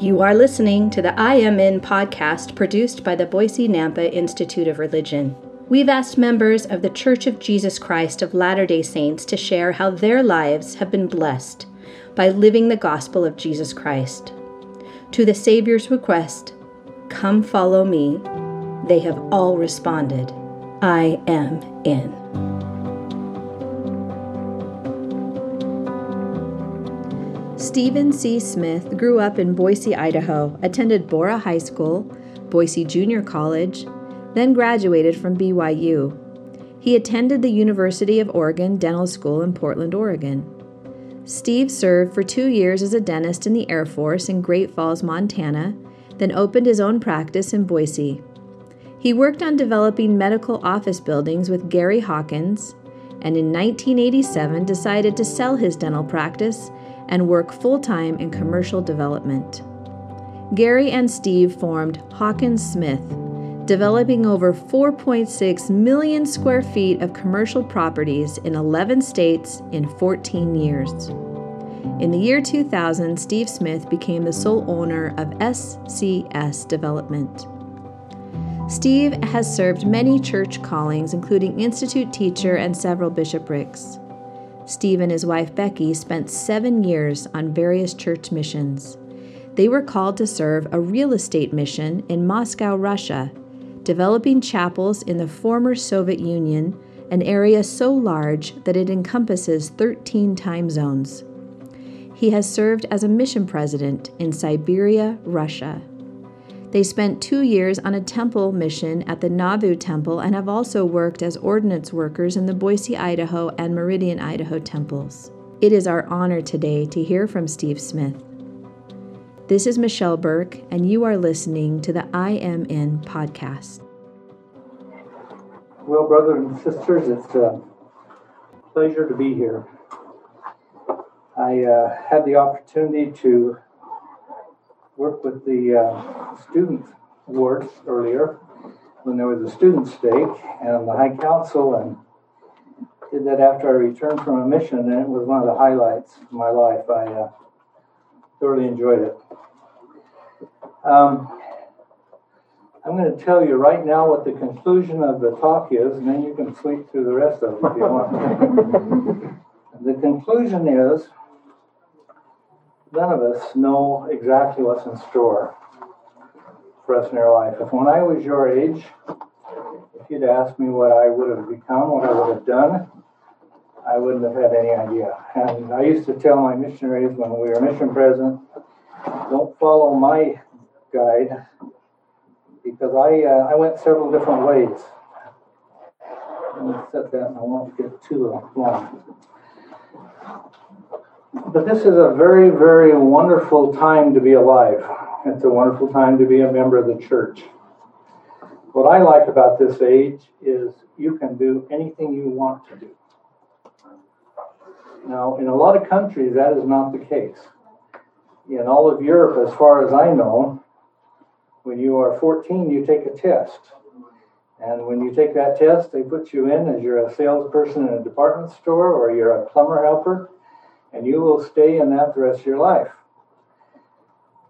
You are listening to the I Am In podcast produced by the Boise Nampa Institute of Religion. We've asked members of the Church of Jesus Christ of Latter day Saints to share how their lives have been blessed by living the gospel of Jesus Christ. To the Savior's request, Come follow me, they have all responded, I am in. Stephen C. Smith grew up in Boise, Idaho, attended Borah High School, Boise Junior College, then graduated from BYU. He attended the University of Oregon Dental School in Portland, Oregon. Steve served for two years as a dentist in the Air Force in Great Falls, Montana, then opened his own practice in Boise. He worked on developing medical office buildings with Gary Hawkins, and in 1987 decided to sell his dental practice and work full time in commercial development. Gary and Steve formed Hawkins Smith, developing over 4.6 million square feet of commercial properties in 11 states in 14 years. In the year 2000, Steve Smith became the sole owner of SCS Development. Steve has served many church callings, including institute teacher and several bishoprics. Steve and his wife Becky spent seven years on various church missions. They were called to serve a real estate mission in Moscow, Russia, developing chapels in the former Soviet Union, an area so large that it encompasses 13 time zones. He has served as a mission president in Siberia, Russia. They spent two years on a temple mission at the Nauvoo Temple and have also worked as ordinance workers in the Boise, Idaho and Meridian, Idaho temples. It is our honor today to hear from Steve Smith. This is Michelle Burke, and you are listening to the I Am In podcast. Well, brothers and sisters, it's a pleasure to be here. I uh, had the opportunity to work with the uh, student ward earlier when there was a student stake and the High Council and did that after I returned from a mission and it was one of the highlights of my life. I uh, thoroughly enjoyed it. Um, I'm going to tell you right now what the conclusion of the talk is, and then you can sleep through the rest of it if you want. the conclusion is none of us know exactly what's in store for us in our life. If when I was your age, if you'd asked me what I would have become, what I would have done, I wouldn't have had any idea. And I used to tell my missionaries when we were mission president, don't follow my guide because I, uh, I went several different ways. Let me set that and I won't get too long. But this is a very, very wonderful time to be alive. It's a wonderful time to be a member of the church. What I like about this age is you can do anything you want to do. Now, in a lot of countries, that is not the case. In all of Europe, as far as I know, when you are 14, you take a test. And when you take that test, they put you in as you're a salesperson in a department store or you're a plumber helper and you will stay in that the rest of your life.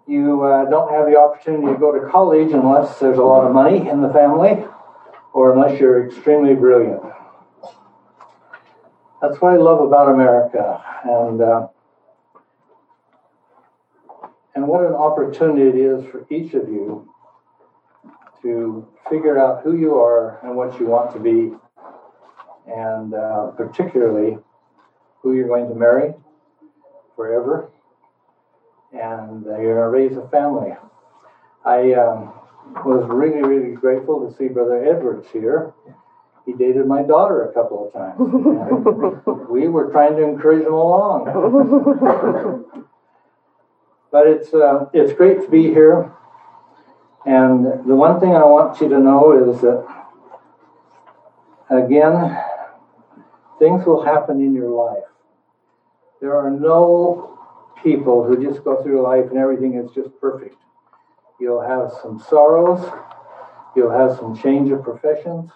You uh, don't have the opportunity to go to college unless there's a lot of money in the family or unless you're extremely brilliant. That's what I love about America. And, uh, and what an opportunity it is for each of you to figure out who you are and what you want to be, and uh, particularly who you're going to marry forever, and you're going to raise a family. I um, was really, really grateful to see Brother Edwards here. He dated my daughter a couple of times. we were trying to encourage him along. but it's uh, it's great to be here. And the one thing I want you to know is that again, things will happen in your life. There are no people who just go through life and everything is just perfect. You'll have some sorrows, you'll have some change of professions,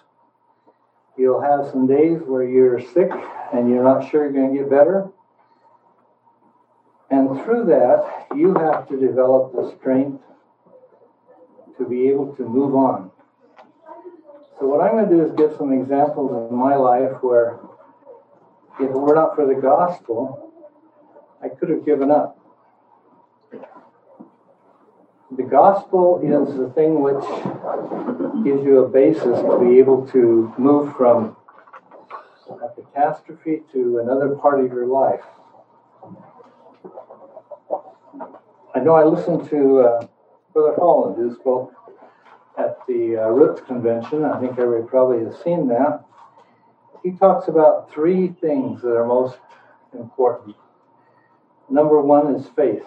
you'll have some days where you're sick and you're not sure you're going to get better. And through that, you have to develop the strength to be able to move on. So, what I'm going to do is give some examples in my life where, if it were not for the gospel, I could have given up. The gospel is the thing which gives you a basis to be able to move from a catastrophe to another part of your life. I know I listened to uh, Brother Holland, who spoke at the uh, Roots Convention. I think everybody probably has seen that. He talks about three things that are most important. Number one is faith.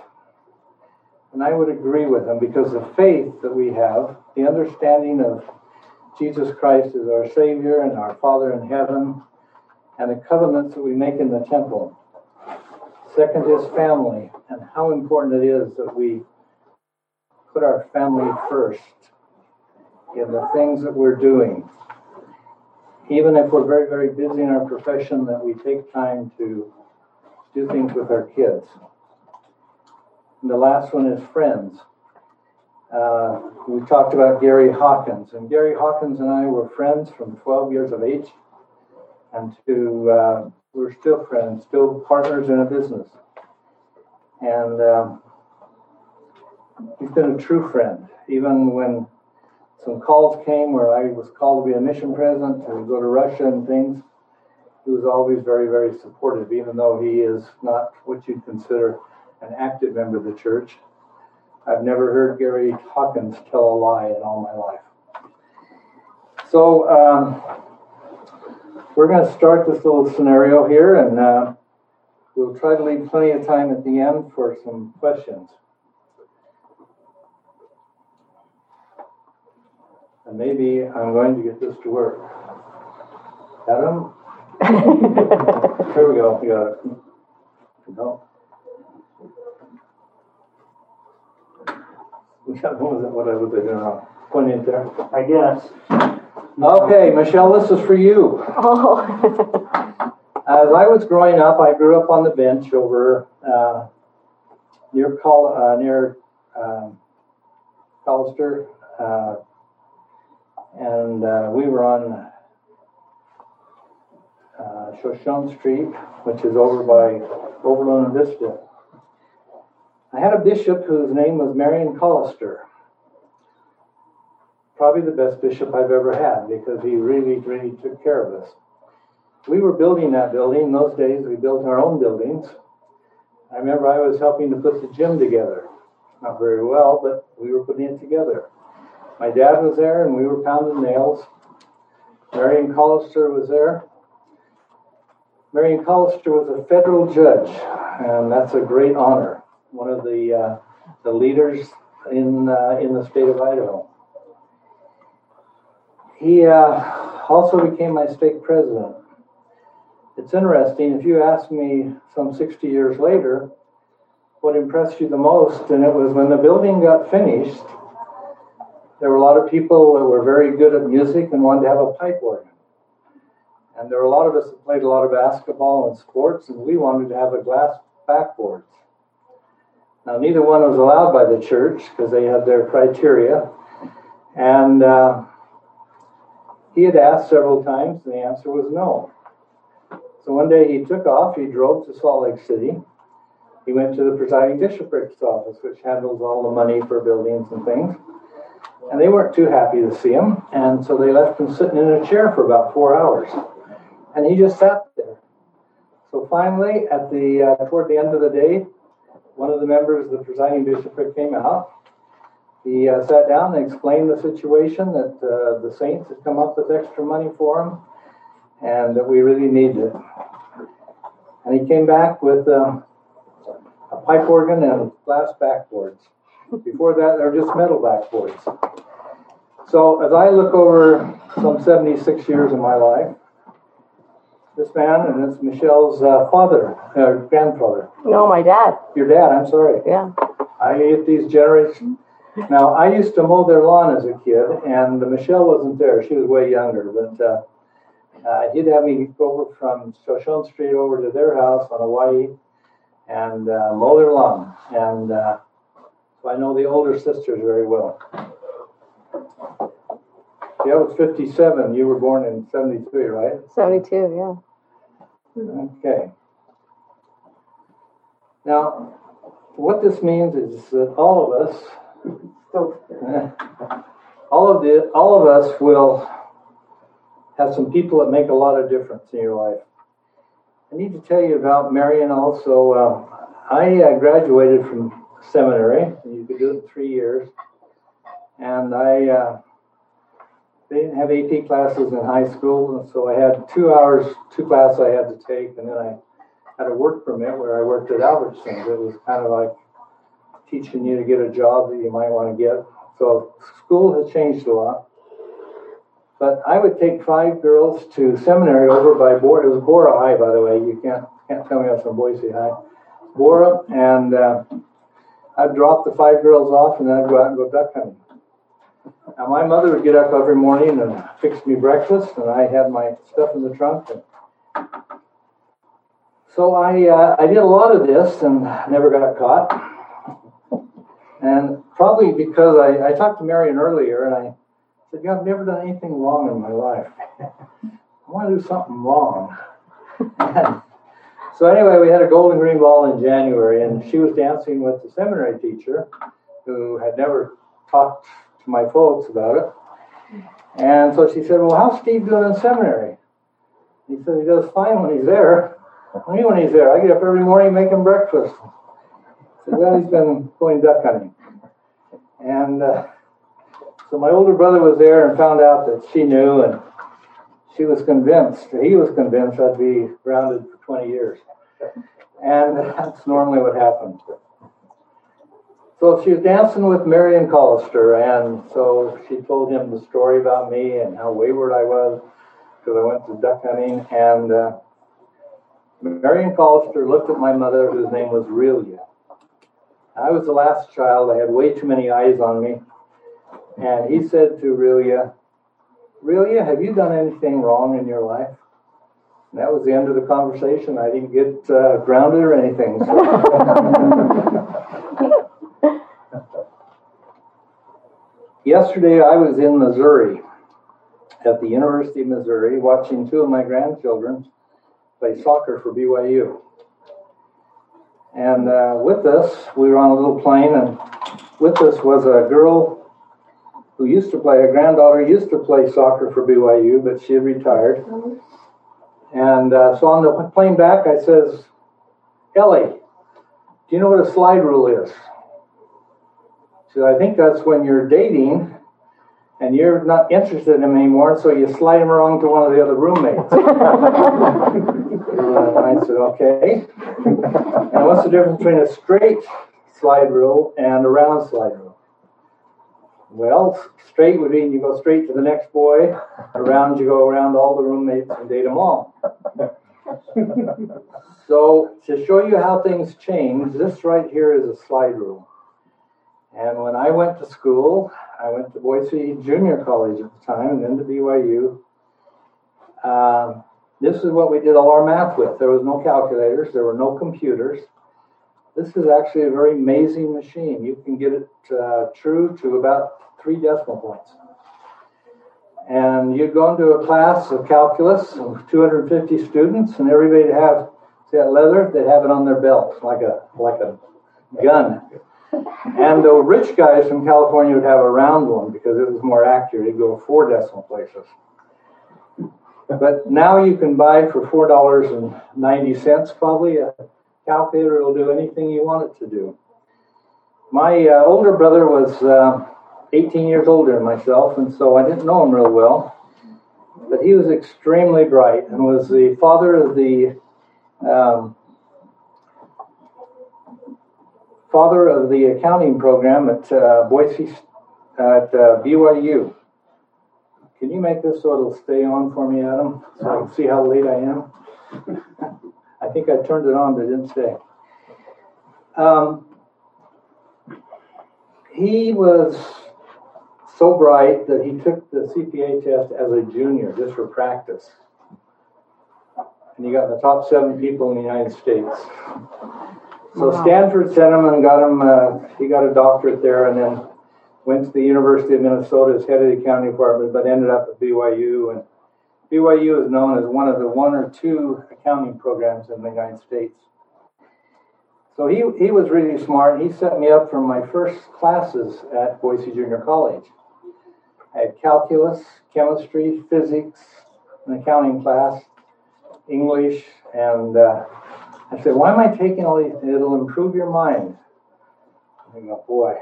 And I would agree with him because the faith that we have, the understanding of Jesus Christ as our Savior and our Father in heaven, and the covenants that we make in the temple. Second is family, and how important it is that we put our family first in the things that we're doing. Even if we're very, very busy in our profession, that we take time to do things with our kids. And the last one is friends. Uh, we talked about Gary Hawkins, and Gary Hawkins and I were friends from 12 years of age, and to uh, we're still friends, still partners in a business. And um, he's been a true friend, even when some calls came where I was called to be a mission president to go to Russia and things. He was always very, very supportive, even though he is not what you'd consider an active member of the church. I've never heard Gary Hawkins tell a lie in all my life. So um, we're going to start this little scenario here, and uh, we'll try to leave plenty of time at the end for some questions. And maybe I'm going to get this to work. Adam? Here we go. We got it. No. What was it? What was I doing wrong? Point it there. I guess. Okay, Michelle, this is for you. Oh. As I was growing up, I grew up on the bench over uh, near Col- uh, near um, Collister, uh, and uh, we were on uh, Shoshone Street, which is over by Overland Vista. I had a bishop whose name was Marion Collister. Probably the best bishop I've ever had because he really, really took care of us. We were building that building. In those days, we built our own buildings. I remember I was helping to put the gym together. Not very well, but we were putting it together. My dad was there and we were pounding nails. Marion Collister was there. Marion Collister was a federal judge, and that's a great honor one of the uh, the leaders in uh, in the state of Idaho. He uh, also became my stake president. It's interesting. If you ask me some 60 years later, what impressed you the most, and it was when the building got finished. There were a lot of people that were very good at music and wanted to have a pipe organ. And there were a lot of us that played a lot of basketball and sports, and we wanted to have a glass backboard. Now, neither one was allowed by the church because they had their criteria. And uh, he had asked several times, and the answer was no. So one day he took off, he drove to Salt Lake City. He went to the presiding bishoprics office, which handles all the money for buildings and things. And they weren't too happy to see him, and so they left him sitting in a chair for about four hours. And he just sat there. So finally, at the uh, toward the end of the day, one of the members of the presiding bishopric came out. He uh, sat down and explained the situation that uh, the saints had come up with extra money for him and that we really needed it. And he came back with uh, a pipe organ and glass backboards. Before that, they're just metal backboards. So as I look over some 76 years of my life, this man, and it's Michelle's uh, father, uh, grandfather. No, my dad. Your dad, I'm sorry. Yeah. I ate these generations. Now, I used to mow their lawn as a kid, and Michelle wasn't there. She was way younger, but uh, uh, he'd have me go over from Shoshone Street over to their house on Hawaii, and uh, mow their lawn. And uh, so I know the older sisters very well. Yeah, I was 57. You were born in 73, right? 72, yeah. Okay. Now, what this means is that all of us, all of the, all of us will have some people that make a lot of difference in your life. I need to tell you about Marion also. Uh, I uh, graduated from seminary. You could do it in three years. And I, uh, they didn't have AP classes in high school, and so I had two hours, two classes I had to take, and then I had a work permit where I worked at Albertsons. It was kind of like teaching you to get a job that you might want to get. So school has changed a lot. But I would take five girls to seminary over by Borah. It was Borah High, by the way. You can't can't tell me I was from Boise High. Borah, and uh, I'd drop the five girls off, and then I'd go out and go duck hunting. Now my mother would get up every morning and fix me breakfast, and I had my stuff in the trunk. And so I uh, I did a lot of this and never got caught. And probably because I, I talked to Marion earlier, and I said, "Yeah, I've never done anything wrong in my life. I want to do something wrong." so anyway, we had a Gold and Green Ball in January, and she was dancing with the seminary teacher, who had never talked to my folks about it. And so she said, Well, how's Steve doing in seminary? He said, He does fine when he's there. I when he's there, I get up every morning and make him breakfast. I Well, he's been going duck hunting. And uh, so my older brother was there and found out that she knew, and she was convinced, he was convinced I'd be grounded for 20 years. And that's normally what happens. So she was dancing with Marion Collister, and so she told him the story about me and how wayward I was because I went to duck hunting. And uh, Marion Collister looked at my mother, whose name was Relia. I was the last child. I had way too many eyes on me. And he said to Relia, Relia, have you done anything wrong in your life? And that was the end of the conversation. I didn't get uh, grounded or anything. Yesterday, I was in Missouri at the University of Missouri watching two of my grandchildren play soccer for BYU. And uh, with us, we were on a little plane, and with us was a girl who used to play, a granddaughter used to play soccer for BYU, but she had retired. And uh, so on the plane back, I says, Ellie, do you know what a slide rule is? So I think that's when you're dating and you're not interested in him anymore, so you slide him along to one of the other roommates. and I said, okay. And what's the difference between a straight slide rule and a round slide rule? Well, straight would mean you go straight to the next boy. Around you go around all the roommates and date them all. so to show you how things change, this right here is a slide rule. And when I went to school, I went to Boise Junior College at the time and then to BYU. Um, this is what we did all our math with. There was no calculators, there were no computers. This is actually a very amazing machine. You can get it uh, true to about three decimal points. And you'd go into a class of calculus of 250 students, and everybody would have see that leather, they'd have it on their belt like a like a gun. And the rich guys from California would have a round one because it was more accurate. It'd go four decimal places. But now you can buy for four dollars and ninety cents probably a calculator. It'll do anything you want it to do. My uh, older brother was uh, 18 years older than myself, and so I didn't know him real well. But he was extremely bright and was the father of the um, father of the accounting program at uh, Boise at uh, BYU. Can you make this so it'll stay on for me, Adam, so I can see how late I am? I think I turned it on, but it didn't stay. Um, he was so bright that he took the CPA test as a junior just for practice. And he got in the top seven people in the United States. So Wow. Stanford sent him and got him, uh, he got a doctorate there and then went to the University of Minnesota as head of the accounting department, but ended up at BYU. And BYU is known as one of the one or two accounting programs in the United States. So he, he was really smart. He set me up for my first classes at Boise Junior College. I had calculus, chemistry, physics, an accounting class, English, and uh, I said, why am I taking all these? It'll improve your mind. I go, boy.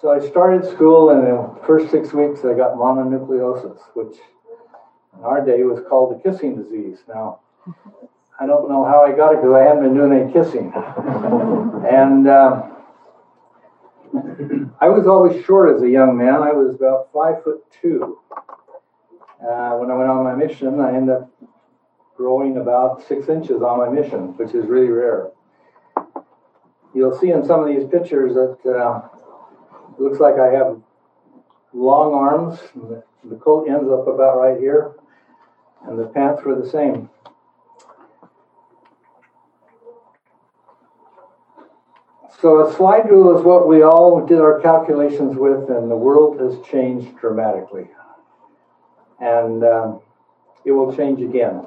So I started school, and in the first six weeks, I got mononucleosis, which in our day was called the kissing disease. Now, I don't know how I got it because I hadn't been doing any kissing. and um, I was always short as a young man. I was about five foot two. Uh, when I went on my mission, I ended up growing about six inches on my mission, which is really rare. You'll see in some of these pictures that uh, it looks like I have long arms. The, the coat ends up about right here, and the pants were the same. So a slide rule is what we all did our calculations with, and the world has changed dramatically. And um, it will change again.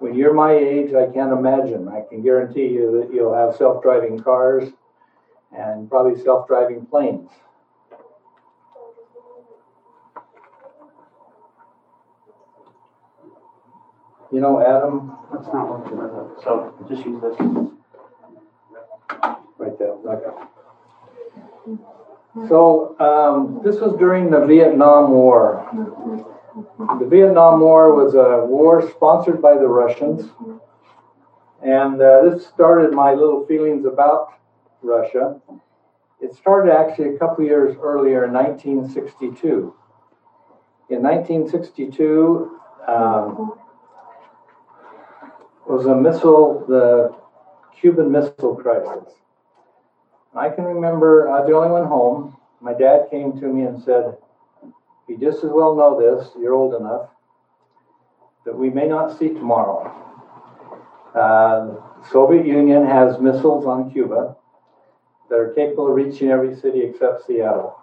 When you're my age, I can't imagine. I can guarantee you that you'll have self driving cars and probably self driving planes. You know, Adam, That's not working with so just use this. Right there, okay. So, um, this was during the Vietnam War. The Vietnam War was a war sponsored by the Russians. And uh, this started my little feelings about Russia. It started actually a couple years earlier in 1962. In 1962, um, was a missile, the Cuban Missile Crisis. I can remember, I was the only one home. My dad came to me and said, You just as well know this, you're old enough, that we may not see tomorrow. Uh, Soviet Union has missiles on Cuba that are capable of reaching every city except Seattle.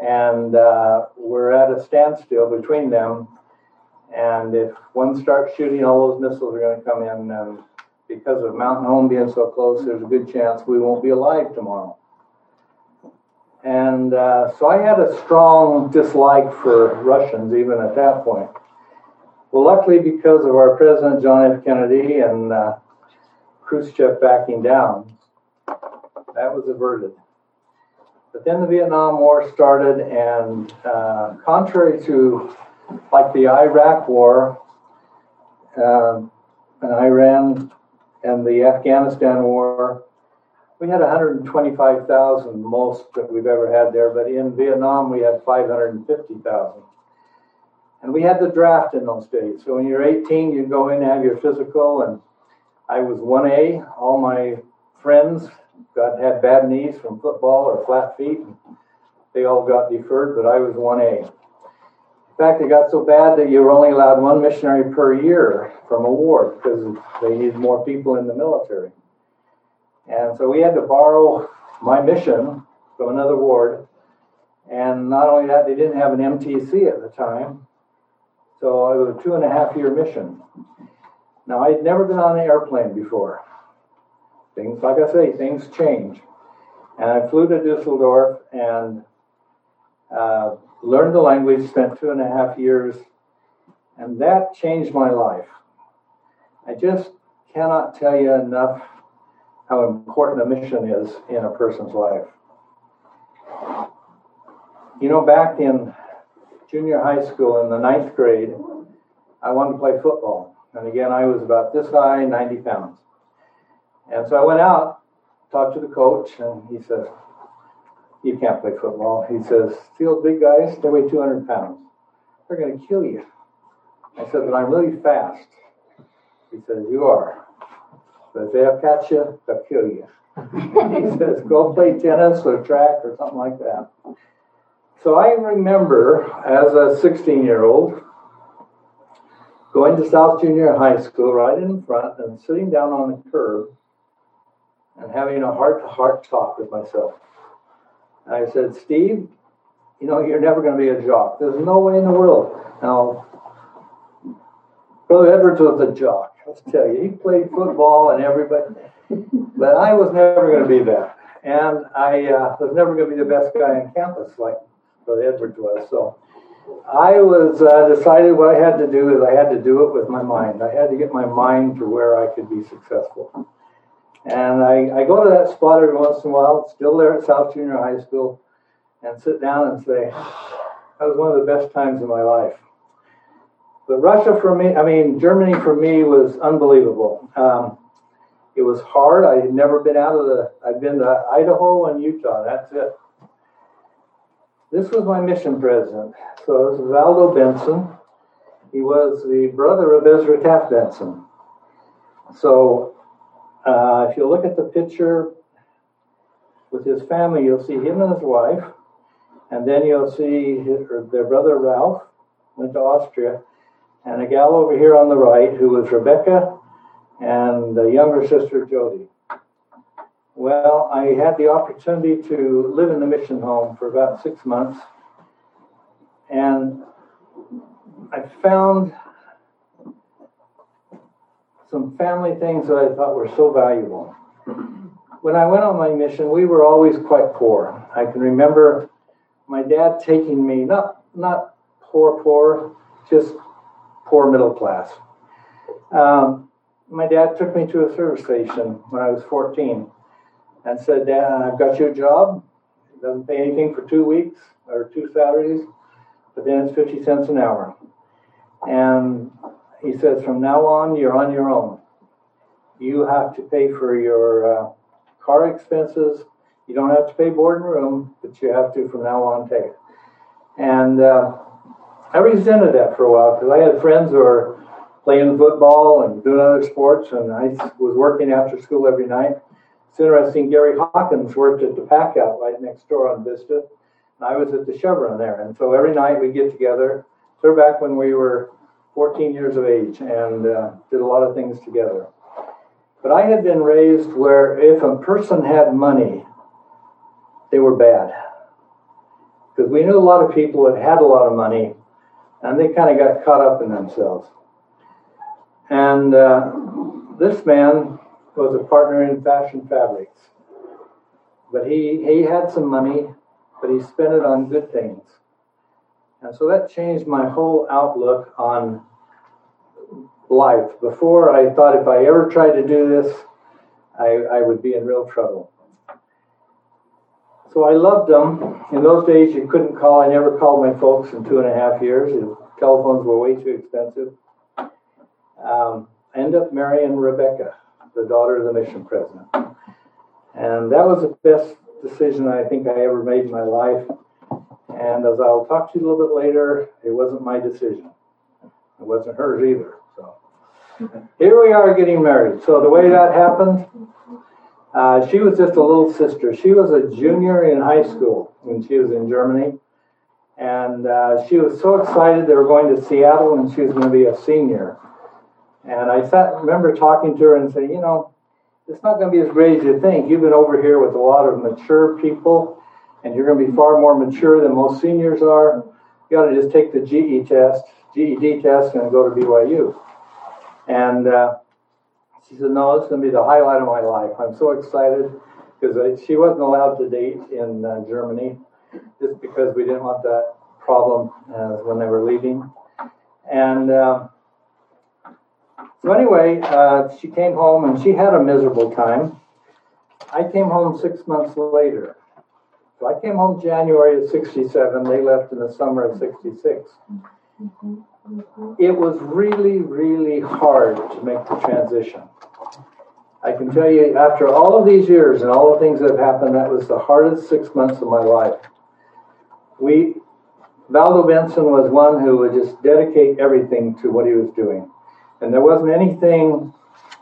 And uh, we're at a standstill between them. And if one starts shooting, all those missiles are going to come in. And because of Mountain Home being so close, there's a good chance we won't be alive tomorrow. And uh, so I had a strong dislike for Russians even at that point. Well, luckily, because of our president, John F. Kennedy, and uh, Khrushchev backing down, that was averted. But then the Vietnam War started, and uh, contrary to like the Iraq War uh, and Iran and the Afghanistan War, we had 125,000 most that we've ever had there, but in Vietnam we had 550,000. And we had the draft in those days. So when you're 18, you go in and have your physical, and I was 1A. All my friends got had bad knees from football or flat feet. They all got deferred, but I was 1A. In fact, it got so bad that you were only allowed one missionary per year from a ward because they needed more people in the military. And so we had to borrow my mission from another ward. And not only that, they didn't have an MTC at the time. So it was a two and a half year mission. Now, I had never been on an airplane before. Things, like I say, things change. And I flew to Dusseldorf and uh, learned the language, spent two and a half years, and that changed my life. I just cannot tell you enough how important a mission is in a person's life. You know, back in junior high school in the ninth grade, I wanted to play football. And again, I was about this high, 90 pounds. And so I went out, talked to the coach, and he says, You can't play football. He says, those big guys? They weigh 200 pounds. They're going to kill you. I said, But I'm really fast. He says, You are. But if they'll catch you, they'll kill you. he says, Go play tennis or track or something like that. So I remember as a 16 year old going to South Junior High School right in front and sitting down on the curb and having a heart to heart talk with myself. And I said, Steve, you know, you're never going to be a jock. There's no way in the world. Now, Brother Edwards was a jock. Let's tell you, he played football and everybody, but I was never going to be that. And I uh, was never going to be the best guy on campus like Brother Edwards was. So I was uh, decided what I had to do is I had to do it with my mind. I had to get my mind to where I could be successful. And I, I go to that spot every once in a while, still there at South Junior High School, and sit down and say, that was one of the best times of my life. But Russia for me, I mean, Germany for me was unbelievable. Um, it was hard. I had never been out of the, I'd been to Idaho and Utah. That's it. This was my mission president. So it was Valdo Benson. He was the brother of Ezra Taft Benson. So uh, if you look at the picture with his family, you'll see him and his wife. And then you'll see his, their brother Ralph went to Austria. And a gal over here on the right who was Rebecca and the younger sister Jody. Well, I had the opportunity to live in the mission home for about six months, and I found some family things that I thought were so valuable. When I went on my mission, we were always quite poor. I can remember my dad taking me, not, not poor, poor, just poor middle class. Um, my dad took me to a service station when I was 14 and said, Dad, I've got you a job. It doesn't pay anything for two weeks or two Saturdays, but then it's 50 cents an hour. And he says, from now on, you're on your own. You have to pay for your uh, car expenses. You don't have to pay board and room, but you have to from now on take. It. And uh, I resented that for a while because I had friends who were playing football and doing other sports, and I was working after school every night. It's interesting, Gary Hawkins worked at the Packout right next door on Vista. And I was at the Chevron there. And so every night we'd get together, clear back when we were 14 years of age, and uh, did a lot of things together. But I had been raised where if a person had money, they were bad. Because we knew a lot of people that had a lot of money, and they kind of got caught up in themselves. And uh, this man was a partner in Fashion Fabrics. But he, he had some money, but he spent it on good things. And so that changed my whole outlook on life. Before, I thought if I ever tried to do this, I, I would be in real trouble. So I loved them. In those days, you couldn't call. I never called my folks in two and a half years. The telephones were way too expensive. Um, I ended up marrying Rebecca the daughter of the mission president. And that was the best decision I think I ever made in my life. And as I'll talk to you a little bit later, it wasn't my decision. It wasn't hers either. So here we are getting married. So the way that happened, uh, she was just a little sister. She was a junior in high school when she was in Germany. And uh, she was so excited they were going to Seattle and she was going to be a senior. And I sat, remember talking to her and saying, you know, it's not going to be as great as you think. You've been over here with a lot of mature people, and you're going to be far more mature than most seniors are. You got to just take the GE test, GED test, and go to BYU. And uh, she said, no, it's going to be the highlight of my life. I'm so excited because she wasn't allowed to date in uh, Germany just because we didn't want that problem uh, when they were leaving. And uh, so anyway, uh, she came home and she had a miserable time. I came home six months later. So I came home January of 67. They left in the summer of 66. It was really, really hard to make the transition. I can tell you, after all of these years and all the things that have happened, that was the hardest six months of my life. We, Valdo Benson was one who would just dedicate everything to what he was doing. And there wasn't anything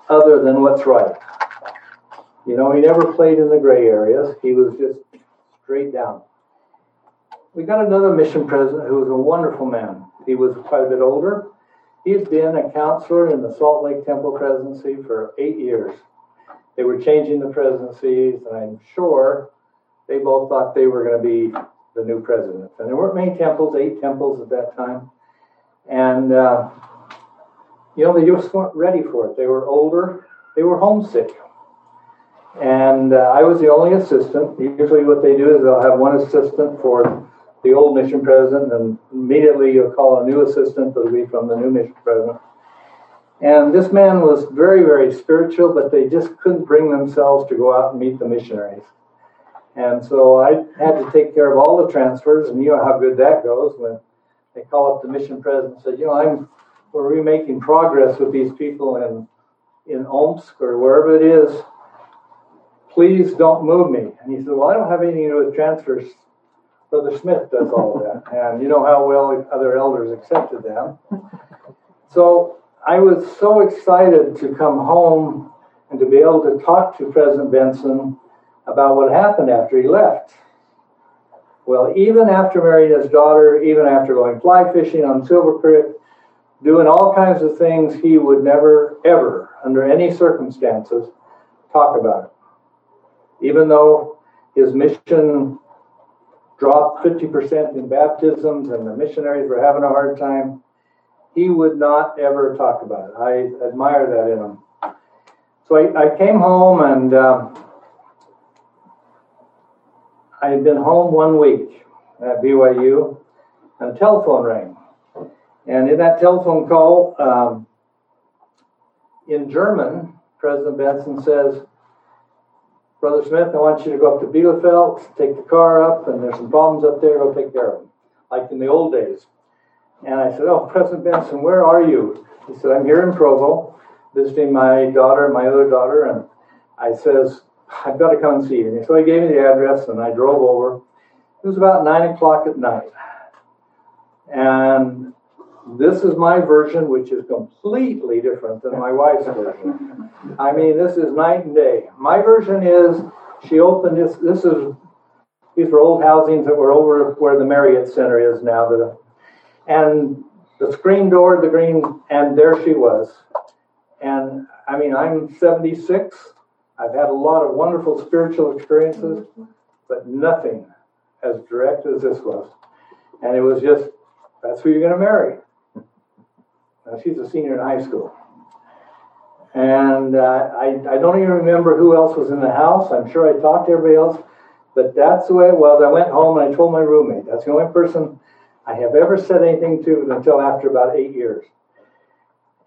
other than what's right. You know, he never played in the gray areas, he was just straight down. We got another mission president who was a wonderful man. He was quite a bit older. He had been a counselor in the Salt Lake Temple presidency for eight years. they were changing the presidencies, and I'm sure they both thought they were going to be the new president. And there weren't many temples, eight temples at that time. And, uh, you know, they just weren't ready for it. They were older, they were homesick. And uh, I was the only assistant. Usually, what they do is they'll have one assistant for the old mission president, and immediately you'll call a new assistant that'll be from the new mission president. And this man was very, very spiritual, but they just couldn't bring themselves to go out and meet the missionaries. And so I had to take care of all the transfers, and you know how good that goes when they call up the mission president and say, you know, I'm we're making progress with these people in in Omsk or wherever it is. Please don't move me. And he said, Well, I don't have anything to do with transfers. Brother Smith does all of that. And you know how well other elders accepted them. So I was so excited to come home and to be able to talk to President Benson about what happened after he left. Well, even after marrying his daughter, even after going fly fishing on Silver Creek, doing all kinds of things, he would never, ever, under any circumstances, talk about it. Even though his mission dropped 50% in baptisms and the missionaries were having a hard time, he would not ever talk about it. I admire that in him. So I, I came home and um, I had been home one week at BYU, and a telephone rang. And in that telephone call, um, in German, President Benson says, Brother Smith, I want you to go up to Bielefeld, take the car up, and there's some problems up there, go take care of them, like in the old days. And I said, Oh, President Benson, where are you? He said, I'm here in Provo, visiting my daughter my other daughter. And I says, I've got to come and see you. And so he gave me the address, and I drove over. It was about nine o'clock at night. And this is my version, which is completely different than my wife's version. I mean, this is night and day. My version is she opened this. This is these were old housings that were over where the Marriott Center is now. The and the screen door, the green, and there she was. And I mean, I'm 76. I've had a lot of wonderful spiritual experiences, but nothing as direct as this was. And it was just, that's who you're going to marry. Now, she's a senior in high school. And uh, I, I don't even remember who else was in the house. I'm sure I talked to everybody else, but that's the way it was. I went home and I told my roommate. That's the only person I have ever said anything to until after about eight years.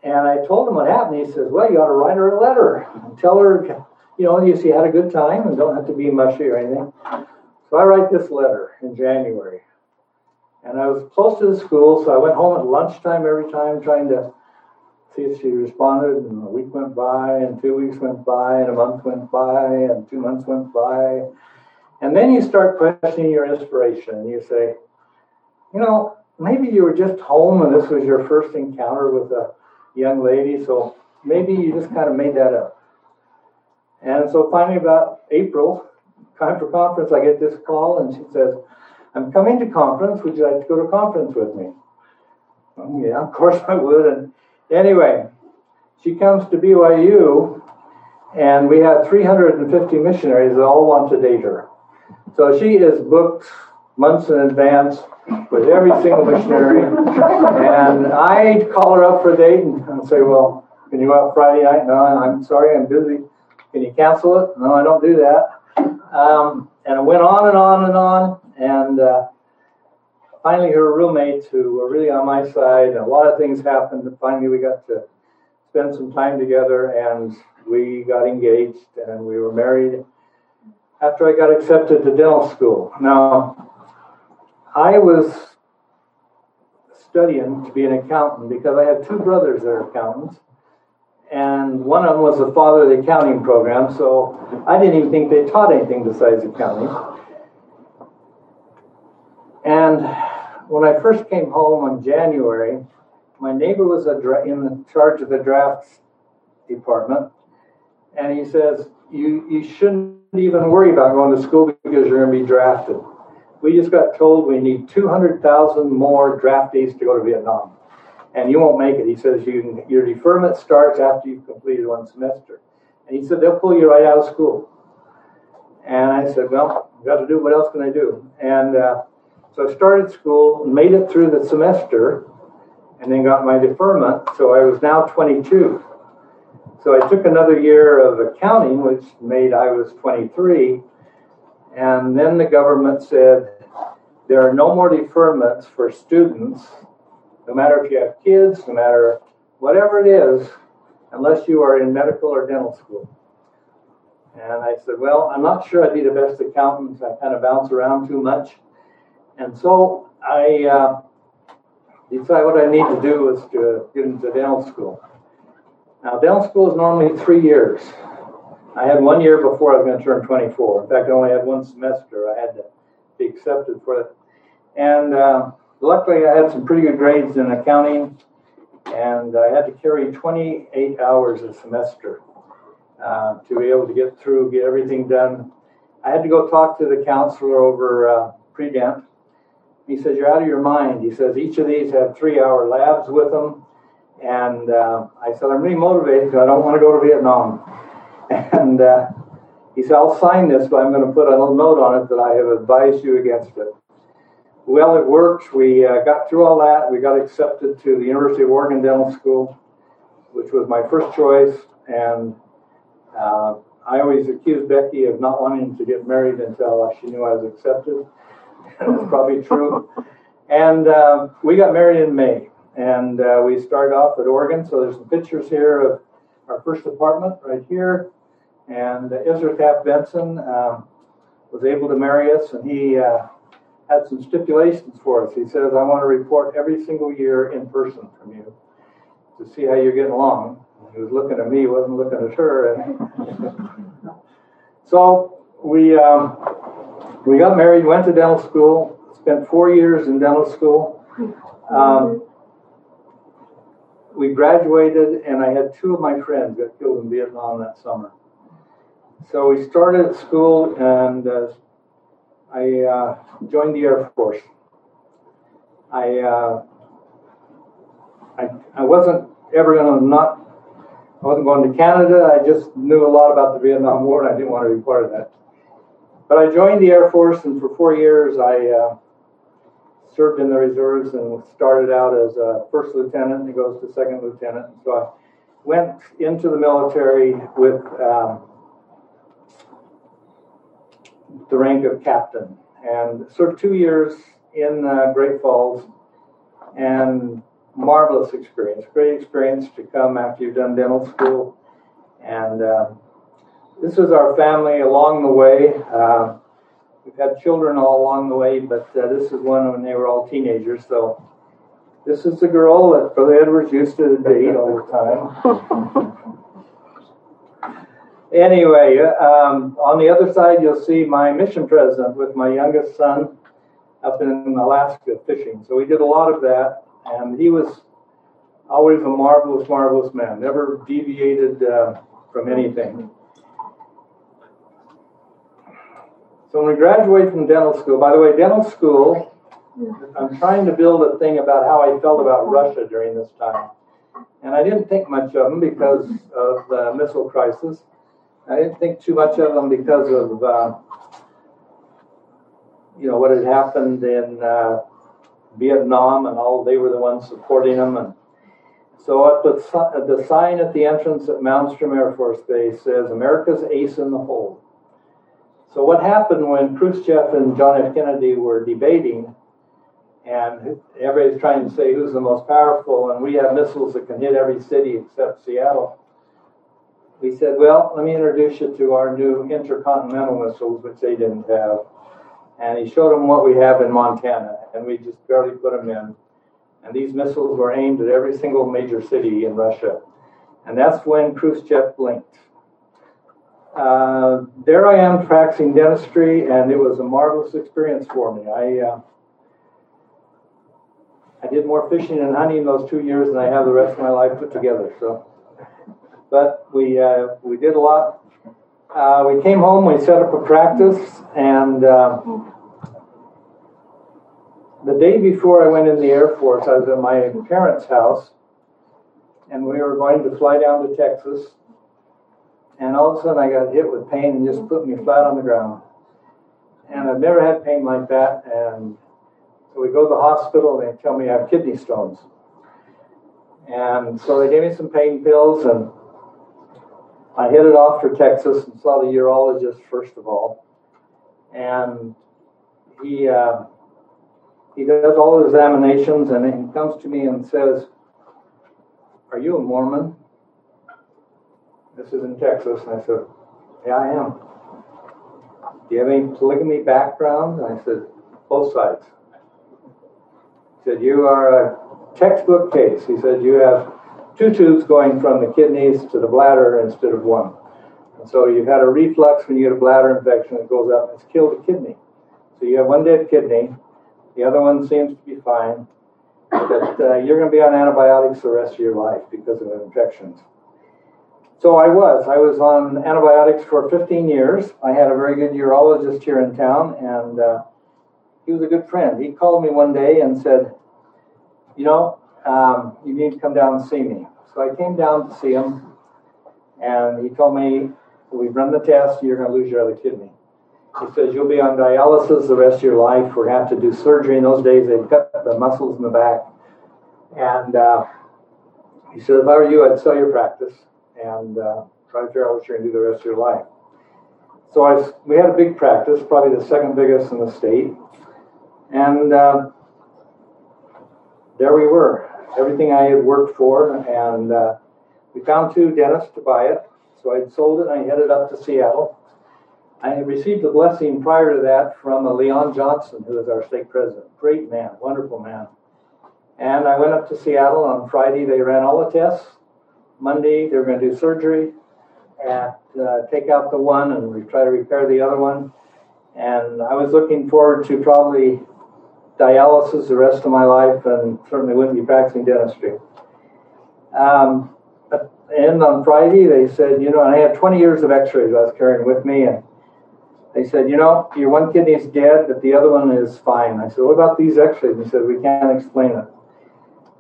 And I told him what happened. He says, Well, you ought to write her a letter and tell her, you know, you see, had a good time and don't have to be mushy or anything. So I write this letter in January. And I was close to the school, so I went home at lunchtime every time trying to see if she responded. And a week went by, and two weeks went by, and a month went by, and two months went by. And then you start questioning your inspiration, and you say, you know, maybe you were just home and this was your first encounter with a young lady, so maybe you just kind of made that up. And so finally, about April, time for conference, I get this call, and she says, I'm coming to conference. Would you like to go to conference with me? Oh, yeah, of course I would. And anyway, she comes to BYU, and we had 350 missionaries that all want to date her. So she is booked months in advance with every single missionary. And I call her up for a date and say, Well, can you go out Friday night? No, I'm sorry, I'm busy. Can you cancel it? No, I don't do that. Um, and it went on and on and on. And uh, finally, her roommates, who were really on my side, a lot of things happened. And finally, we got to spend some time together and we got engaged and we were married after I got accepted to dental school. Now, I was studying to be an accountant because I had two brothers that are accountants. And one of them was the father of the accounting program, so I didn't even think they taught anything besides accounting. And when I first came home in January, my neighbor was in the charge of the drafts department, and he says, you, you shouldn't even worry about going to school because you're going to be drafted. We just got told we need 200,000 more draftees to go to Vietnam. And you won't make it. He says you your deferment starts after you've completed one semester. And he said, they'll pull you right out of school. And I said, well, I've got to do, what else can I do? And uh, so I started school, made it through the semester, and then got my deferment. So I was now 22. So I took another year of accounting, which made I was 23. And then the government said, there are no more deferments for students, no matter if you have kids, no matter whatever it is, unless you are in medical or dental school. And I said, Well, I'm not sure I'd be the best accountant. I kind of bounce around too much. And so I uh, decided what I need to do is to get into dental school. Now, dental school is normally three years. I had one year before I was going to turn 24. In fact, I only had one semester. I had to be accepted for it. And uh, luckily, I had some pretty good grades in accounting, and I had to carry 28 hours a semester uh, to be able to get through, get everything done. I had to go talk to the counselor over uh, pre-dent. He says, You're out of your mind. He says, Each of these have three hour labs with them. And uh, I said, I'm really motivated because I don't want to go to Vietnam. And uh, he said, I'll sign this, but I'm going to put a little note on it that I have advised you against it. Well, it worked. We uh, got through all that. We got accepted to the University of Oregon Dental School, which was my first choice. And uh, I always accused Becky of not wanting to get married until she knew I was accepted. That's probably true. And uh, we got married in May. And uh, we started off at Oregon. So there's some pictures here of our first apartment right here. And uh, Ezra Taft Benson um, was able to marry us, and he uh, had some stipulations for us. He says, I want to report every single year in person from you to see how you're getting along. He was looking at me, he wasn't looking at her. And so we, um, we got married, went to dental school, spent four years in dental school. Um, we graduated, and I had two of my friends got killed in Vietnam that summer. So we started school, and uh, I uh, joined the Air Force. I, uh, I, I wasn't ever going to not, I wasn't going to Canada. I just knew a lot about the Vietnam War and I didn't want to be part of that. But I joined the Air Force and for four years I uh, served in the reserves and started out as a first lieutenant and goes to second lieutenant. So I went into the military with um, the rank of captain and served two years in uh, Great Falls and marvelous experience, great experience to come after you've done dental school. And uh, this is our family along the way. Uh, we've had children all along the way, but uh, this is one when they were all teenagers. So this is the girl that Brother Edwards used to date all the time. anyway, um, on the other side, you'll see my mission president with my youngest son up in Alaska fishing. So we did a lot of that, and he was always a marvelous, marvelous man, never deviated uh, from anything. So when we graduated from dental school, by the way, dental school, I'm trying to build a thing about how I felt about Russia during this time. And I didn't think much of them because of the missile crisis. I didn't think too much of them because of, uh, you know, what had happened in uh, Vietnam and all. They were the ones supporting them. And so at the, the sign at the entrance at Malmstrom Air Force Base says, America's ace in the hole. So what happened when Khrushchev and John F. Kennedy were debating, and everybody's trying to say who's the most powerful, and we have missiles that can hit every city except Seattle we said, well, let me introduce you to our new intercontinental missiles, which they didn't have. And he showed them what we have in Montana, and we just barely put them in. And these missiles were aimed at every single major city in Russia. And that's when Khrushchev blinked. Uh, there I am practicing dentistry, and it was a marvelous experience for me. I uh, I did more fishing and hunting in those two years than I have the rest of my life put together. So but we uh, we did a lot. Uh, we came home, we set up a practice, and uh, the day before I went in the Air Force, I was at my parents' house, and we were going to fly down to Texas. And all of a sudden I got hit with pain and just put me flat on the ground. And I've never had pain like that. And so we go to the hospital and they tell me I have kidney stones. And so they gave me some pain pills and I headed off for Texas and saw the urologist first of all. And he uh, he does all the examinations and he comes to me and says, Are you a Mormon? This is in Texas. And I said, Yeah, I am. Do you have any polygamy background? And I said, Both sides. He said, You are a textbook case. He said, You have two tubes going from the kidneys to the bladder instead of one. And so you've had a reflux when you get a bladder infection, it goes up and it's killed a kidney. So you have one dead kidney, the other one seems to be fine, but uh, you're going to be on antibiotics the rest of your life because of infections. So I was. I was on antibiotics for 15 years. I had a very good urologist here in town, and uh, he was a good friend. He called me one day and said, You know, um, you need to come down and see me. So I came down to see him, and he told me, We've run the test, you're going to lose your other kidney. He says, You'll be on dialysis the rest of your life. We're going to have to do surgery. In those days, they cut the muscles in the back. And uh, he said, If I were you, I'd sell your practice and uh, try to figure out what you're going to do the rest of your life. So I, we had a big practice, probably the second biggest in the state. And uh, there we were, everything I had worked for. And uh, we found two dentists to buy it. So I sold it and I headed up to Seattle. I received a blessing prior to that from a Leon Johnson, who is our stake president. Great man, wonderful man. And I went up to Seattle on Friday. They ran all the tests. Monday, they were going to do surgery and uh, take out the one and we try to repair the other one. And I was looking forward to probably dialysis the rest of my life and certainly wouldn't be practicing dentistry. Um, and on Friday, they said, you know, and I had 20 years of x rays I was carrying with me. And they said, you know, your one kidney is dead, but the other one is fine. I said, what about these x rays? He said, we can't explain it.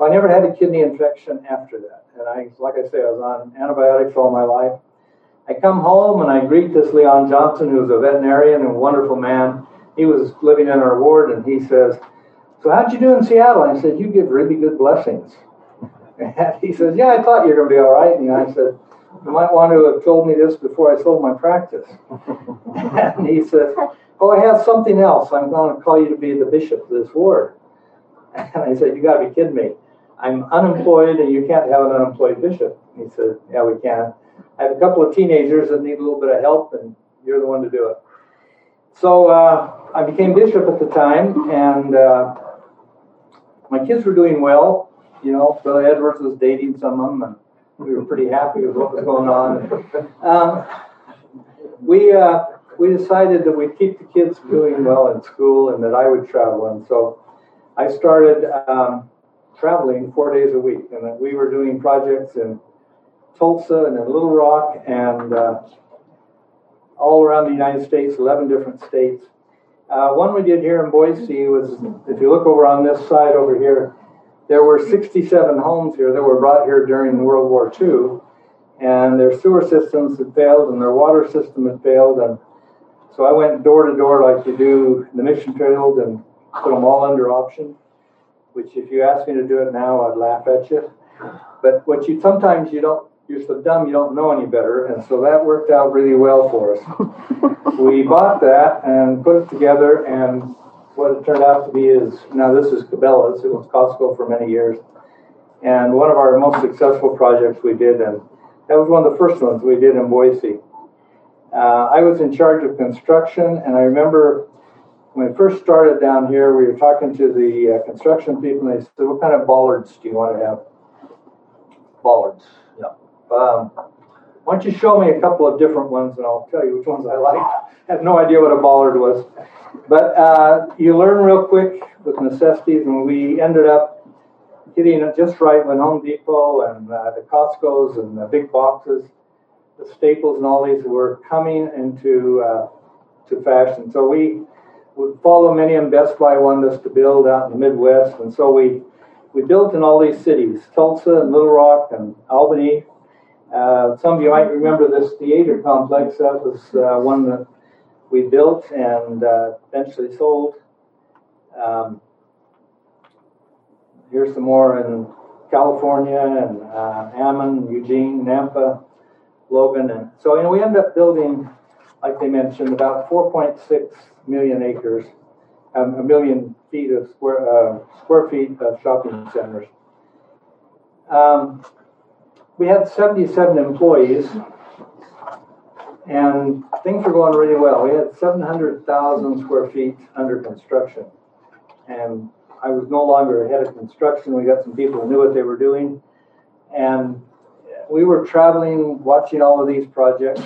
I never had a kidney infection after that. And I, like I say, I was on antibiotics all my life. I come home and I greet this Leon Johnson, who's a veterinarian and a wonderful man. He was living in our ward, and he says, "So how'd you do in Seattle?" I said, "You give really good blessings." And he says, "Yeah, I thought you were going to be all right." And I said, "You might want to have told me this before I sold my practice." and he says, "Oh, I have something else. I'm going to call you to be the bishop of this ward." And I said, "You got to be kidding me." I'm unemployed and you can't have an unemployed bishop. And he said, Yeah, we can. I have a couple of teenagers that need a little bit of help, and you're the one to do it. So uh, I became bishop at the time, and uh, my kids were doing well. You know, Billy Edwards was dating some of them, and we were pretty happy with what was going on. Um, we uh, we decided that we'd keep the kids doing well in school, and that I would travel, and so I started. Um, traveling four days a week, and that we were doing projects in Tulsa and in Little Rock and uh, all around the United States, 11 different states. Uh, one we did here in Boise was, if you look over on this side over here, there were 67 homes here that were brought here during World War II, and their sewer systems had failed and their water system had failed, and so I went door to door like you do in the mission field and put them all under option which if you asked me to do it now, I'd laugh at you. But what you sometimes you don't, you're so dumb you don't know any better, and so that worked out really well for us. we bought that and put it together, and what it turned out to be is now this is Cabela's. It was Costco for many years, and one of our most successful projects we did, and that was one of the first ones we did in Boise. Uh, I was in charge of construction, and I remember when we first started down here, we were talking to the uh, construction people, and they said, "What kind of bollards do you want to have?" Bollards. Yeah. Um, why don't you show me a couple of different ones, and I'll tell you which ones I like. I had no idea what a bollard was, but uh, you learn real quick with necessities, and we ended up getting it just right when Home Depot and uh, the Costco's and the big boxes, the Staples, and all these were coming into uh, to fashion. So we would follow many and Best Buy wanted us to build out in the Midwest, and so we we built in all these cities: Tulsa and Little Rock and Albany. Uh, some of you might remember this theater complex. That was uh, one that we built and uh, eventually sold. Um, here's some more in California and uh, Ammon, Eugene, Nampa, Logan, and so you know we ended up building, like they mentioned, about 4.6 million acres, um, a million feet of square uh, square feet of shopping centers. Um, we had 77 employees, and things were going really well. We had 700,000 square feet under construction, and I was no longer head of construction. We got some people who knew what they were doing, and we were traveling, watching all of these projects,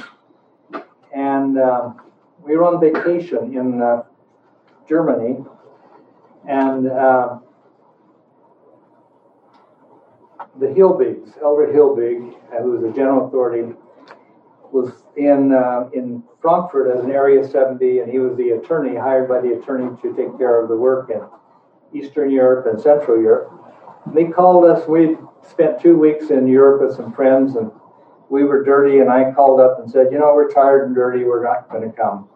and um, we were on vacation in uh, Germany, and uh, the Hilbigs, Elder Hilbig, uh, who was the general authority, was in uh, in Frankfurt as an Area 70, and he was the attorney hired by the attorney to take care of the work in Eastern Europe and Central Europe. They called us. We spent two weeks in Europe with some friends, and we were dirty. And I called up and said, "You know, we're tired and dirty. We're not going to come."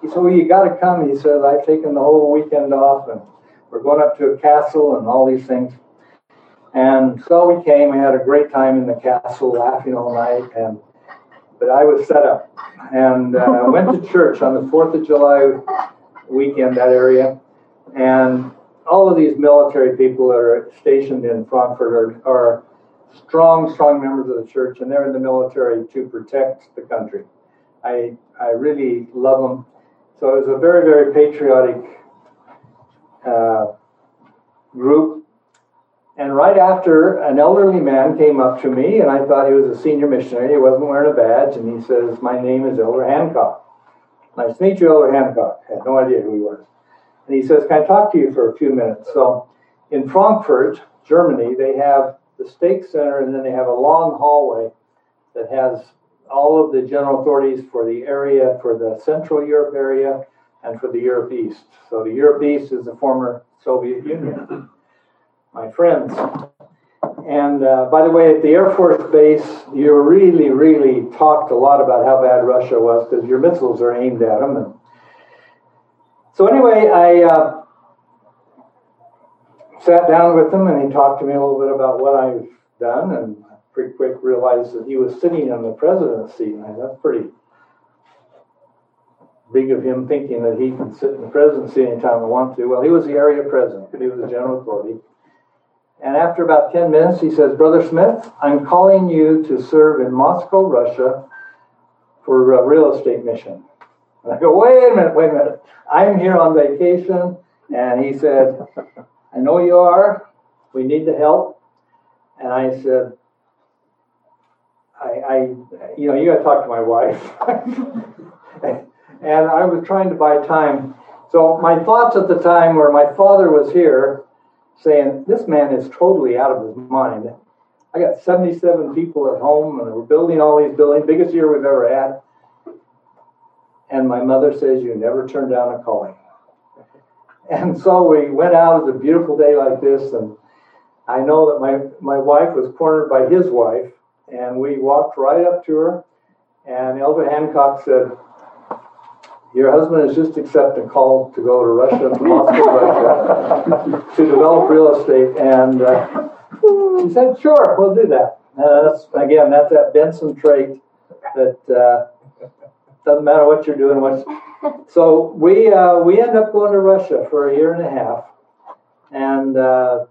He said, "Well, you got to come." He said, "I've taken the whole weekend off, and we're going up to a castle and all these things." And so we came. We had a great time in the castle, laughing all night. And but I was set up and uh, went to church on the Fourth of July weekend that area, and all of these military people that are stationed in Frankfurt are, are strong, strong members of the church, and they're in the military to protect the country. I I really love them. So it was a very, very patriotic uh, group and right after, an elderly man came up to me, and I thought he was a senior missionary. He wasn't wearing a badge, and he says, My name is Elder Hancock. Nice to meet you, Elder Hancock. I had no idea who he was. And he says, Can I talk to you for a few minutes? So in Frankfurt, Germany, they have the stake center, and then they have a long hallway that has all of the general authorities for the area, for the Central Europe area, and for the Europe East. So the Europe East is the former Soviet Union my friends. And uh, by the way, at the Air Force Base, you really, really talked a lot about how bad Russia was because your missiles are aimed at them. And so anyway, I uh, sat down with him and he talked to me a little bit about what I've done, and pretty quick realized that he was sitting in the president's seat. And that's pretty big of him thinking that he can sit in the presidency anytime he wants to. Well, he was the area president, he was the general authority. And after about 10 minutes, he says, Brother Smith, I'm calling you to serve in Moscow, Russia for a real estate mission. And I go, wait a minute, wait a minute. I'm here on vacation. And he said, I know you are. We need the help. And I said, I, I you know, you got to talk to my wife. and I was trying to buy time. So my thoughts at the time were my father was here saying, This man is totally out of his mind. I got 77 people at home, and we're building all these buildings, biggest year we've ever had. And my mother says, You never turn down a calling. And so we went out. It was a beautiful day like this, and I know that my, my wife was cornered by his wife, and we walked right up to her. And Elder Hancock said, your husband has just accepted a call to go to Russia, to Moscow, Russia, to develop real estate. And uh, he said, sure, we'll do that. And that's, again, that's that Benson trait that uh, doesn't matter what you're doing. What's... So we, uh, we end up going to Russia for a year and a half. And uh,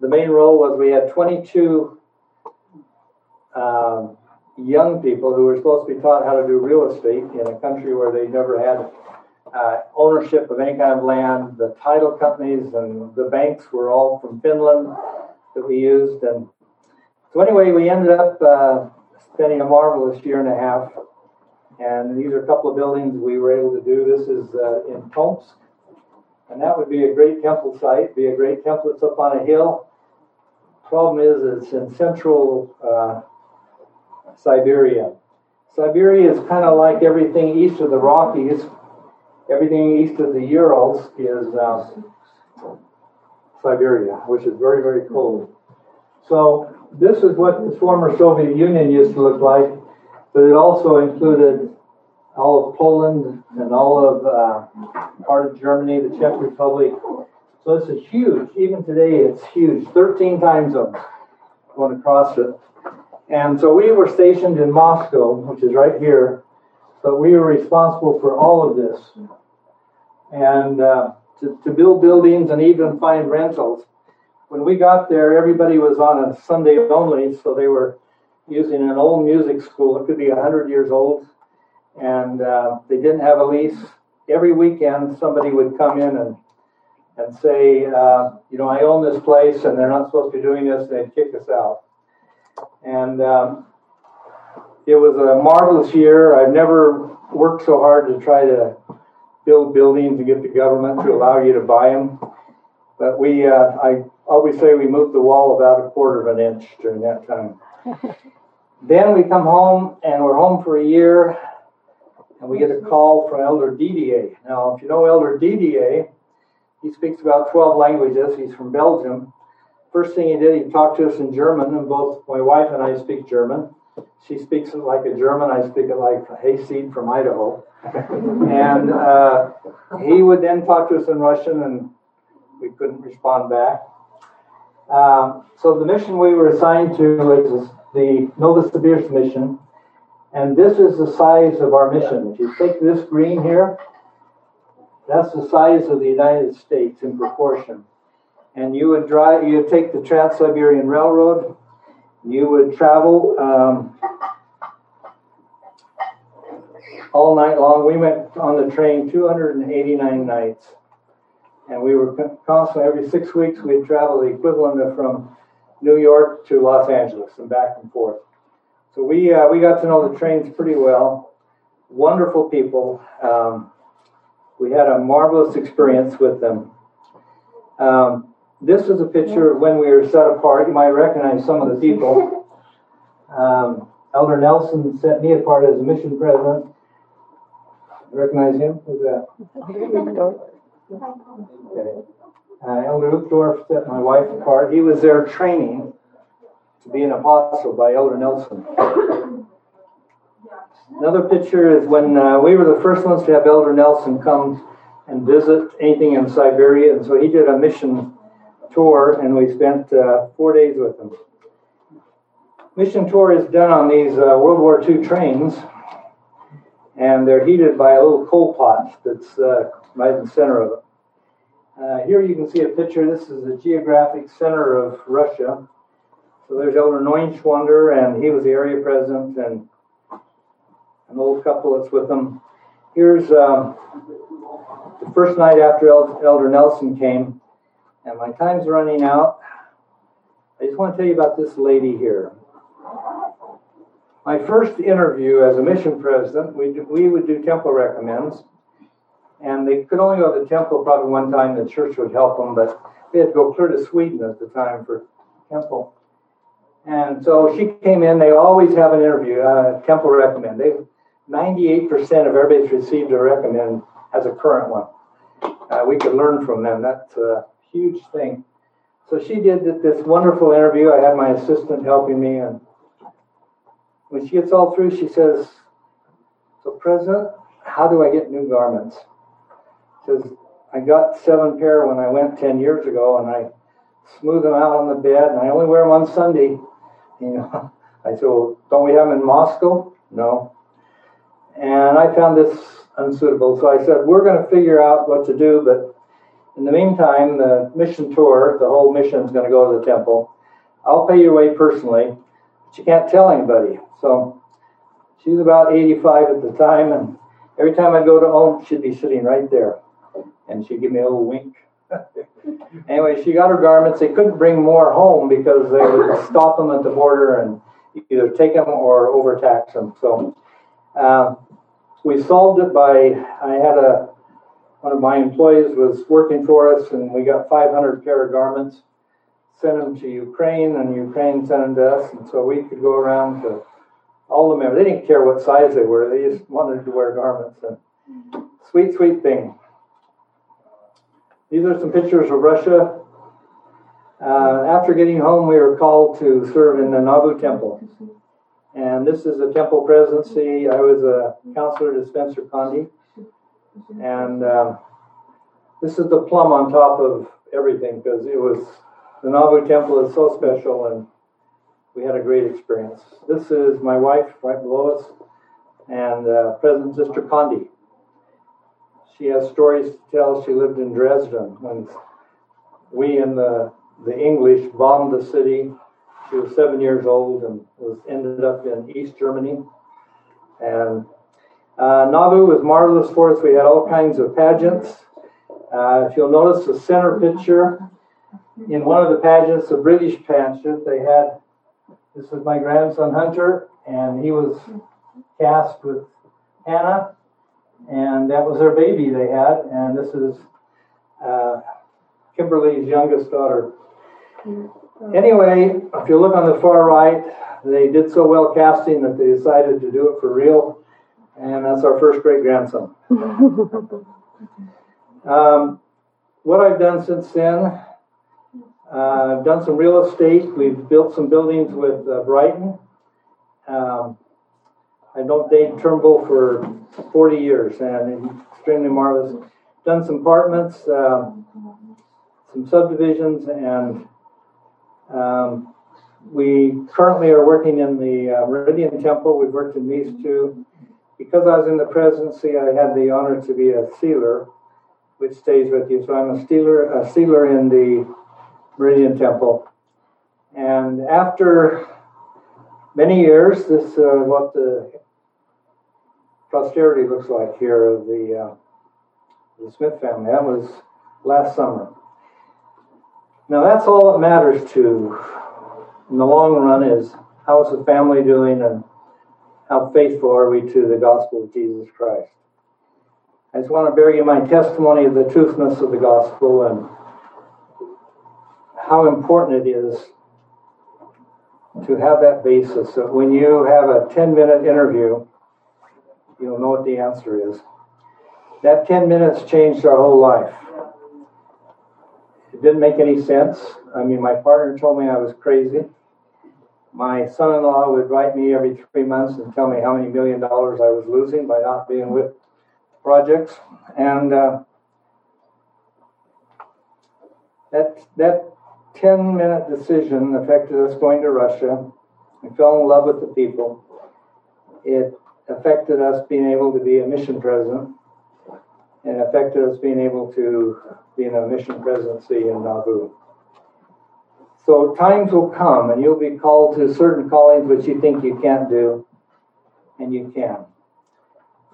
the main role was we had 22 um, young people who were supposed to be taught how to do real estate in a country where they never had uh, ownership of any kind of land. The title companies and the banks were all from Finland that we used. And so, anyway, we ended up uh, spending a marvelous year and a half. And these are a couple of buildings we were able to do. This is uh, in Tomsk. And that would be a great temple site, be a great temple. It's up on a hill. Problem is, it's in central uh, Siberia. Siberia is kind of like everything east of the Rockies. Everything east of the Urals is uh, Siberia, which is very, very cold. So this is what the former Soviet Union used to look like, but it also included all of Poland and all of uh, part of Germany, the Czech Republic. So this is huge. Even today, it's huge. 13 time zones going across it. And so we were stationed in Moscow, which is right here, but we were responsible for all of this. And uh, to, to build buildings and even find rentals. When we got there, everybody was on a Sunday only, so they were using an old music school. It could be 100 years old. And uh, they didn't have a lease. Every weekend, somebody would come in and, and say, uh, you know, I own this place and they're not supposed to be doing this, and they'd kick us out. And um, it was a marvelous year. I've never worked so hard to try to build buildings to get the government to allow you to buy them. But we, uh, I always say we moved the wall about a quarter of an inch during that time. then we come home and we're home for a year and we get a call from Elder Didier. Now, if you know Elder Didier, he speaks about 12 languages. He's from Belgium. First thing he did, he talked to us in German, and both my wife and I speak German. She speaks it like a German, I speak it like a hayseed from Idaho. and uh, he would then talk to us in Russian, and we couldn't respond back. Um, so the mission we were assigned to is the Novosibirsk mission, and this is the size of our mission. If you take this green here, that's the size of the United States in proportion. And you would drive, you would take the Trans Siberian Railroad, you would travel um, all night long. We went on the train 289 nights. And we were constantly, every six weeks, we'd travel the equivalent of from New York to Los Angeles and back and forth. So we, uh, we got to know the trains pretty well. Wonderful people. Um, we had a marvelous experience with them. Um, this is a picture of when we were set apart. You might recognize some of the people. Um, Elder Nelson set me apart as a mission president. Recognize him? Who's that? Okay. Uh, Elder Uchtdorf set my wife apart. He was there training to be an apostle by Elder Nelson. Another picture is when uh, we were the first ones to have Elder Nelson come and visit anything in Siberia, and so he did a mission tour, and we spent uh, four days with him. Mission tour is done on these uh, World War II trains, and they're heated by a little coal pot that's uh, right in the center of it. Uh, here you can see a picture. This is the geographic center of Russia. So there's Elder Neuschwander, and he was the area president, and an old couple that's with him. Here's um, the first night after Elder Nelson came, and my time's running out. I just want to tell you about this lady here. My first interview as a mission president, we, we would do temple recommends, and they could only go to the temple probably one time. The church would help them, but they had to go clear to Sweden at the time for temple. And so she came in. They always have an interview, uh, temple recommend. They 98% of everybody's received a recommend as a current one. Uh, we could learn from them. That's a huge thing. So she did this wonderful interview. I had my assistant helping me, and when she gets all through, she says, "So, President, how do I get new garments?" She says, I got seven pair when I went 10 years ago and I smooth them out on the bed and I only wear them on Sunday. You know, I said, well, don't we have them in Moscow? No. And I found this unsuitable. So I said, we're going to figure out what to do. But in the meantime, the mission tour, the whole mission is going to go to the temple. I'll pay your way personally, but you can't tell anybody. So she's about 85 at the time. And every time I go to Omsk, she'd be sitting right there and she'd give me a little wink. anyway, she got her garments. They couldn't bring more home because they would stop them at the border and either take them or overtax them. So uh, we solved it by I had a one of my employees was working for us, and we got 500 pair of garments. Sent them to Ukraine, and Ukraine sent them to us, and so we could go around to all the members. They didn't care what size they were; they just wanted to wear garments. And sweet, sweet thing. These are some pictures of Russia. Uh, after getting home, we were called to serve in the Nauvoo Temple. And this is a temple presidency. I was a counselor to Spencer Condie. And uh, this is the plum on top of everything because it was the Nauvoo Temple is so special and we had a great experience. This is my wife right below us and uh, President Sister Condie. She has stories to tell. She lived in Dresden when we in the the English bombed the city. She was seven years old and was ended up in East Germany. And uh, Nauvoo was marvelous for us. We had all kinds of pageants. Uh, if you'll notice the center picture in one of the pageants, the British pageant, they had this is my grandson Hunter, and he was cast with Hannah, and that was their baby they had. And this is uh, Kimberly's youngest daughter. Anyway, if you look on the far right, they did so well casting that they decided to do it for real, and that's our first great grandson. um, what I've done since then, uh, I've done some real estate. We've built some buildings with uh, Brighton. Um, I've known Dave Turnbull for 40 years and extremely marvelous. Done some apartments, uh, some subdivisions, and um, we currently are working in the uh, Meridian Temple. We've worked in these two. Because I was in the presidency, I had the honor to be a sealer, which stays with you. So I'm a sealer, a sealer in the Meridian Temple. And after many years, this is uh, what the posterity looks like here of the, uh, the Smith family. That was last summer. Now that's all that matters to in the long run is how is the family doing and how faithful are we to the gospel of Jesus Christ. I just want to bear you my testimony of the truthness of the gospel and how important it is to have that basis that when you have a 10 minute interview, you'll know what the answer is. That 10 minutes changed our whole life. It didn't make any sense. I mean, my partner told me I was crazy. My son in law would write me every three months and tell me how many million dollars I was losing by not being with projects. And uh, that, that 10 minute decision affected us going to Russia. We fell in love with the people. It affected us being able to be a mission president and affected us being able to be in a mission presidency in Nauvoo. So times will come and you'll be called to certain callings which you think you can't do, and you can.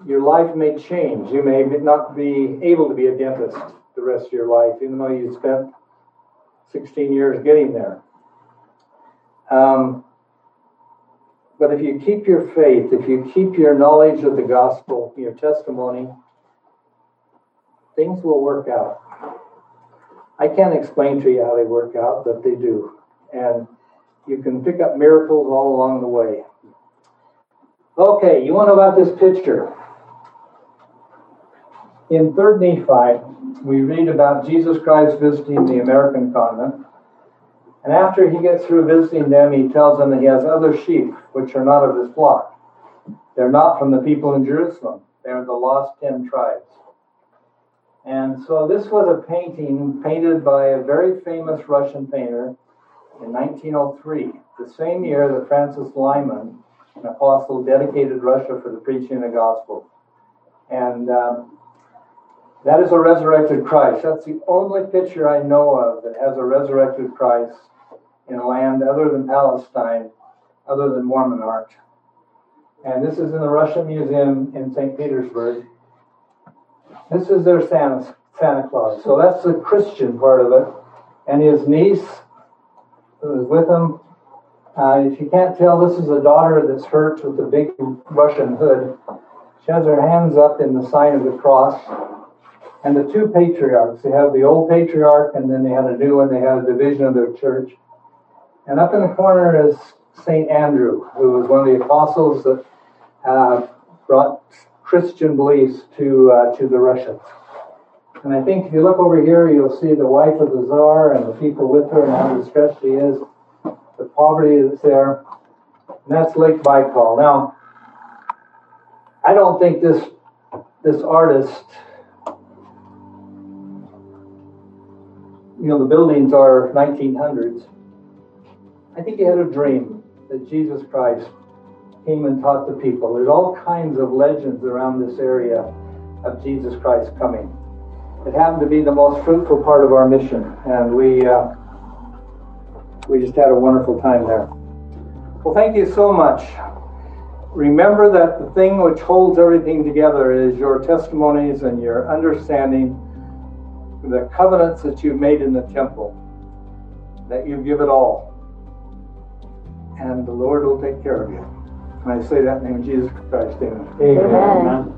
Your life may change. You may not be able to be a dentist the rest of your life, even though you spent 16 years getting there. Um, but if you keep your faith, if you keep your knowledge of the gospel, your testimony, things will work out. I can't explain to you how they work out, but they do. And you can pick up miracles all along the way. Okay, you want to know about this picture? In 3rd Nephi, we read about Jesus Christ visiting the American continent. And after he gets through visiting them, he tells them that he has other sheep which are not of his flock. They're not from the people in Jerusalem, they're the lost ten tribes. And so this was a painting painted by a very famous Russian painter in 1903, the same year that Francis Lyman, an apostle, dedicated Russia for the preaching of the gospel. And um, that is a resurrected Christ. That's the only picture I know of that has a resurrected Christ in a land other than Palestine, other than Mormon art. And this is in the Russian Museum in St. Petersburg. This is their Santa, Santa Claus. So that's the Christian part of it. And his niece, who is with him, uh, if you can't tell, this is a daughter that's hurt with the big Russian hood. She has her hands up in the sign of the cross. And the two patriarchs, they have the old patriarch and then they had a new one, they had a division of their church. And up in the corner is St. Andrew, who was one of the apostles that uh, brought Christian beliefs to, uh, to the Russians. And I think if you look over here, you'll see the wife of the czar and the people with her and how distressed she is, the poverty that's there. And that's Lake Baikal. Now, I don't think this this artist, you know, the buildings are 1900s. I think he had a dream that Jesus Christ came and taught the people. There's all kinds of legends around this area of Jesus Christ coming. It happened to be the most fruitful part of our mission, and we uh, we just had a wonderful time there. Well, thank you so much. Remember that the thing which holds everything together is your testimonies and your understanding, the covenants that you've made in the temple, that you give it all. And the Lord will take care of you. And I say that in the name of Jesus Christ. Amen. Amen. Amen.